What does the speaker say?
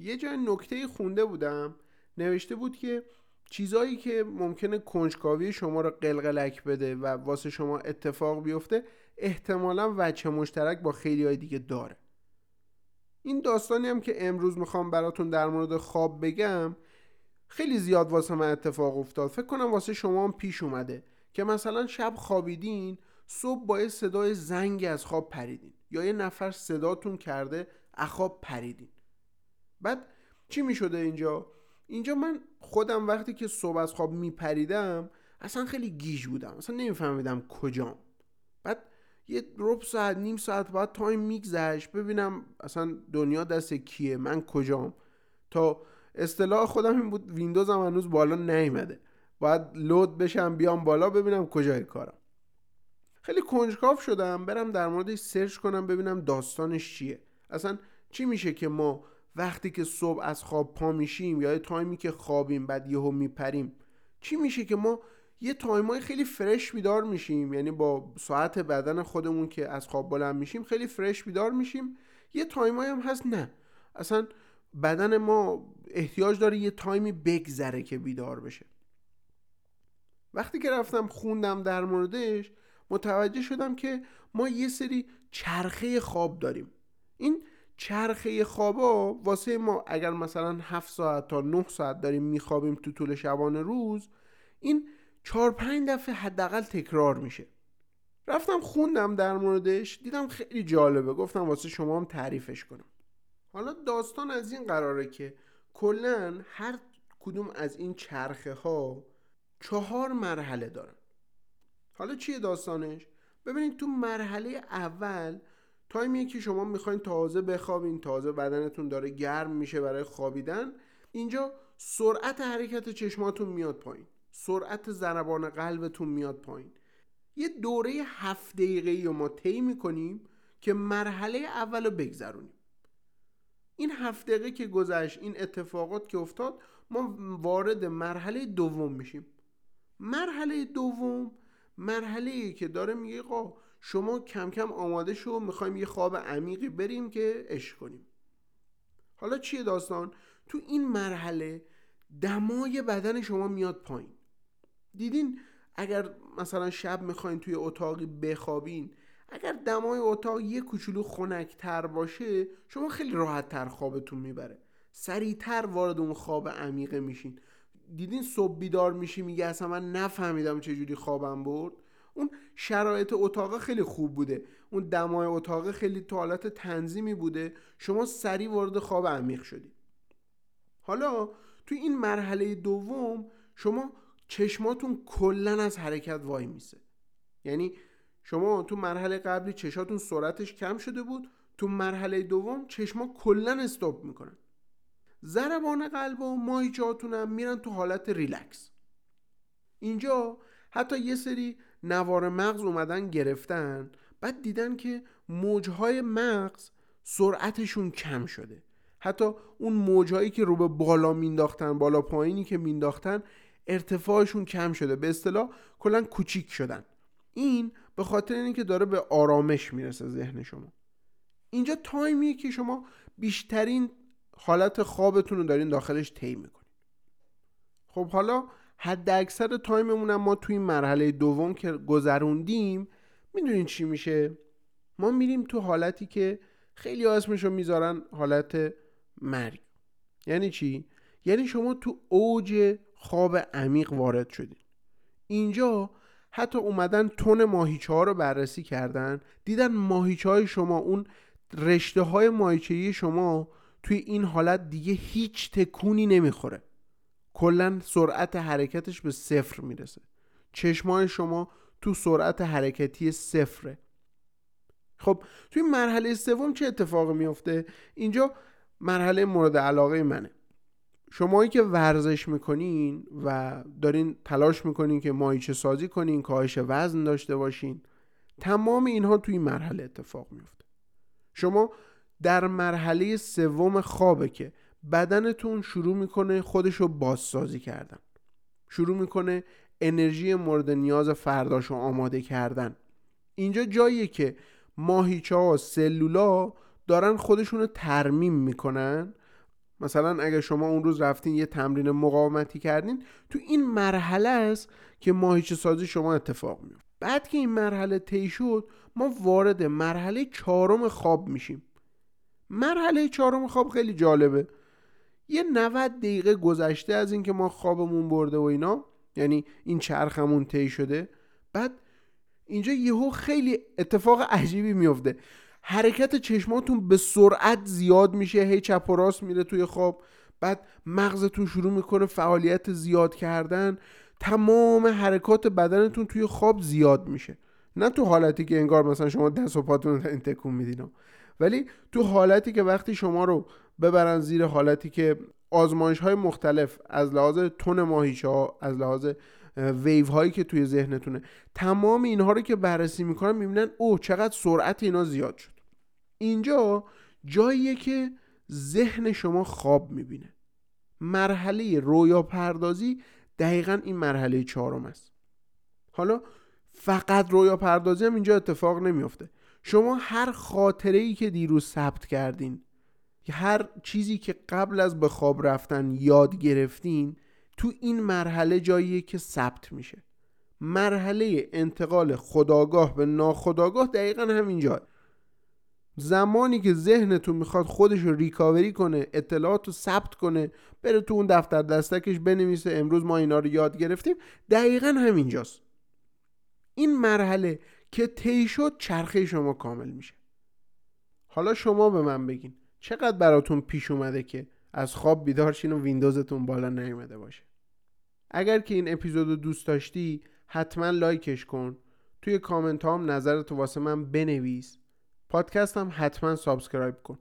یه جای نکته خونده بودم. نوشته بود که چیزایی که ممکنه کنجکاوی شما رو قلقلک بده و واسه شما اتفاق بیفته احتمالا وجه مشترک با خیلی های دیگه داره. این داستانی هم که امروز می‌خوام براتون در مورد خواب بگم خیلی زیاد واسه من اتفاق افتاد. فکر کنم واسه شما هم پیش اومده که مثلا شب خوابیدین صبح با صدای زنگ از خواب پریدین یا یه نفر صداتون کرده از خواب پریدین. بعد چی می‌شده اینجا؟ اینجا من خودم وقتی که صبح از خواب میپریدم اصلا خیلی گیج بودم. اصلا نمیفهمیدم کجام. بعد یه ربع ساعت نیم ساعت بعد time میگذشت ببینم اصلا دنیا دست کیه من کجام. تا اصطلاح خودم این بود ویندوز هم هنوز بالا نیومده. باید load بشم بیام بالا ببینم کجای کارم. خیلی کنجکاو شدم برم در موردش search کنم ببینم داستانش چیه. اصلا چی میشه که ما وقتی که صبح از خواب پا میشیم یا time ی که خوابیم بعد یهو میپریم چی میشه که ما یه time ای خیلی fresh بیدار میشیم؟ یعنی با ساعت بدن خودمون که از خواب بلند میشیم خیلی fresh بیدار میشیم. یه time ای هم هست نه. اصلا بدن ما احتیاج داره یه time ی بگذره که بیدار بشه. وقتی که رفتم خوندم در موردش متوجه شدم که ما یه سری چرخه خواب داریم. چرخه خوابا واسه ما اگر مثلا 7 ساعت تا 9 ساعت داریم میخوابیم تو طول شبانه روز این 4 5 دفعه حداقل تکرار میشه. رفتم خوندم در موردش دیدم خیلی جالبه. گفتم واسه شما هم تعریفش کنم. حالا داستان از این قراره که کلا هر کدوم از این چرخه ها چهار مرحله دارن. حالا چیه داستانش؟ ببینید تو مرحله اول تایمیه که شما می‌خواین تازه بخوابین تازه بدنتون داره گرم میشه برای خوابیدن. اینجا سرعت حرکت چشماتون میاد پایین. سرعت ضربان قلبتون میاد پایین. یه دوره هفت دقیقه رو ما طی می‌کنیم که مرحله اول رو بگذرونیم. این هفت دقیقه که گذشت این اتفاقات که افتاد ما وارد مرحله دوم میشیم. مرحله دوم مرحله که داره میگه قا شما کم کم آماده شو می‌خوایم یه خواب عمیقی بریم که عشق کنیم. حالا چیه داستان؟ تو این مرحله دمای بدن شما میاد پایین. دیدین؟ اگر مثلا شب می‌خواین توی اتاقی بخوابین اگر دمای اتاق یه کوچولو خنکتر باشه شما خیلی راحت تر خوابتون می‌بره. سریعتر وارد اون خواب عمیقه میشین. دیدین صبح بیدار میشی میگه اصلا من نفهمیدم چجوری خوابم برد. اون شرایط اتاق خیلی خوب بوده. اون دمای اتاق خیلی تو حالت تنظیمی بوده. شما سریع وارد خواب عمیق شدی. حالا تو این مرحله دوم شما چشماتون کلا از حرکت وای میسه. یعنی شما تو مرحله قبلی چشاتون سرعتش کم شده بود. تو مرحله دوم چشما کلا استاپ می‌کنن. ضربان قلب و ماهیچهاتون هم میرن تو حالت ریلکس. اینجا حتی یه سری نوار مغز اومدن گرفتن بعد دیدن که موجهای مغز سرعتشون کم شده. حتی اون موجهایی که رو به بالا مینداختن بالا پایینی که مینداختن ارتفاعشون کم شده. به اصطلاح کلا کوچیک شدن. این به خاطر اینکه داره به آرامش می‌رسه ذهن شما. اینجا تایمیه که شما بیشترین حالت خوابتون رو دارین داخلش طی می‌کنین. خب حالا حد اکثر تایممون ما توی مرحله دوم که گذروندیم می‌دونین چی میشه؟ ما میریم تو حالتی که خیلی اسمشو می‌ذارن حالت مرگ. یعنی چی؟ یعنی شما تو اوج خواب عمیق وارد شدین. اینجا حتی اومدن تون ماهیچه ها رو بررسی کردن دیدن ماهیچه های شما اون رشته های ماهیچه شما توی این حالت دیگه هیچ تکونی نمی‌خوره. کلا سرعت حرکتش به صفر می‌رسه. چشمای شما تو سرعت حرکتی صفره. خب توی مرحله سوم چه اتفاقی میفته؟ اینجا مرحله مورد علاقه منه. شمایی که ورزش می‌کنین و دارین تلاش می‌کنین که مایچه سازی کنین کاهش وزن داشته باشین تمام اینها توی مرحله اتفاق میفته شما در مرحله سوم خوابه که بدنتون شروع می‌کنه خودشو بازسازی کردن. شروع می‌کنه انرژی مورد نیاز فرداشو آماده کردن. اینجا جاییه که ماهیچه ها سلولا دارن خودشونو ترمیم می‌کنن. مثلا اگر شما اون روز رفتین یه تمرین مقاومتی کردین تو این مرحله است که ماهیچه سازی شما اتفاق میفته بعد که این مرحله طی شد ما وارد مرحله چهارم خواب میشیم. مرحله چهارم خواب خیلی جالبه. یه 90 دقیقه گذشته از اینکه ما خوابمون برده و اینا یعنی این چرخمون طی شده بعد اینجا یهو خیلی اتفاق عجیبی میفته. حرکت چشماتون به سرعت زیاد میشه هی چپ و راست میره توی خواب بعد مغزتون شروع می‌کنه فعالیت زیاد کردن تمام حرکات بدنتون توی خواب زیاد میشه. نه تو حالتی که انگار مثلا شما دست و پاتون این تکون میدین ولی تو حالتی که وقتی شما رو ببرن زیر حالتی که آزمایش های مختلف از لحاظ تون ماهیچه ها از لحاظ ویو هایی که توی ذهنتونه تمام اینها رو که بررسی می‌کنن می‌بینن او چقدر سرعت اینا زیاد شد. اینجا جاییه که ذهن شما خواب می‌بینه. مرحله رویا پردازی دقیقا این مرحله چهارم است. حالا فقط رویا پردازی هم اینجا اتفاق نمیافته. شما هر خاطره ای که دیروز ثبت کردین هر چیزی که قبل از به خواب رفتن یاد گرفتین تو این مرحله جاییه که ثبت میشه. مرحله انتقال خداگاه به ناخداگاه دقیقا همینجا. زمانی که ذهنتون می‌خواد خودش رو ریکاوری کنه اطلاعات رو ثبت کنه بره تو اون دفتر دستکش بنویسه امروز ما اینا رو یاد گرفتیم دقیقا همینجاست. این مرحله که طی شد چرخه شما کامل میشه. حالا شما به من بگین چقدر براتون پیش اومده که از خواب بیدار شین و ویندوزتون بالا نیومده باشه؟ اگر که این اپیزود رو دوست داشتی حتما like ش کن. توی کامنت هم نظرتو واسه من بنویس. پادکست هم حتما subscribe کن.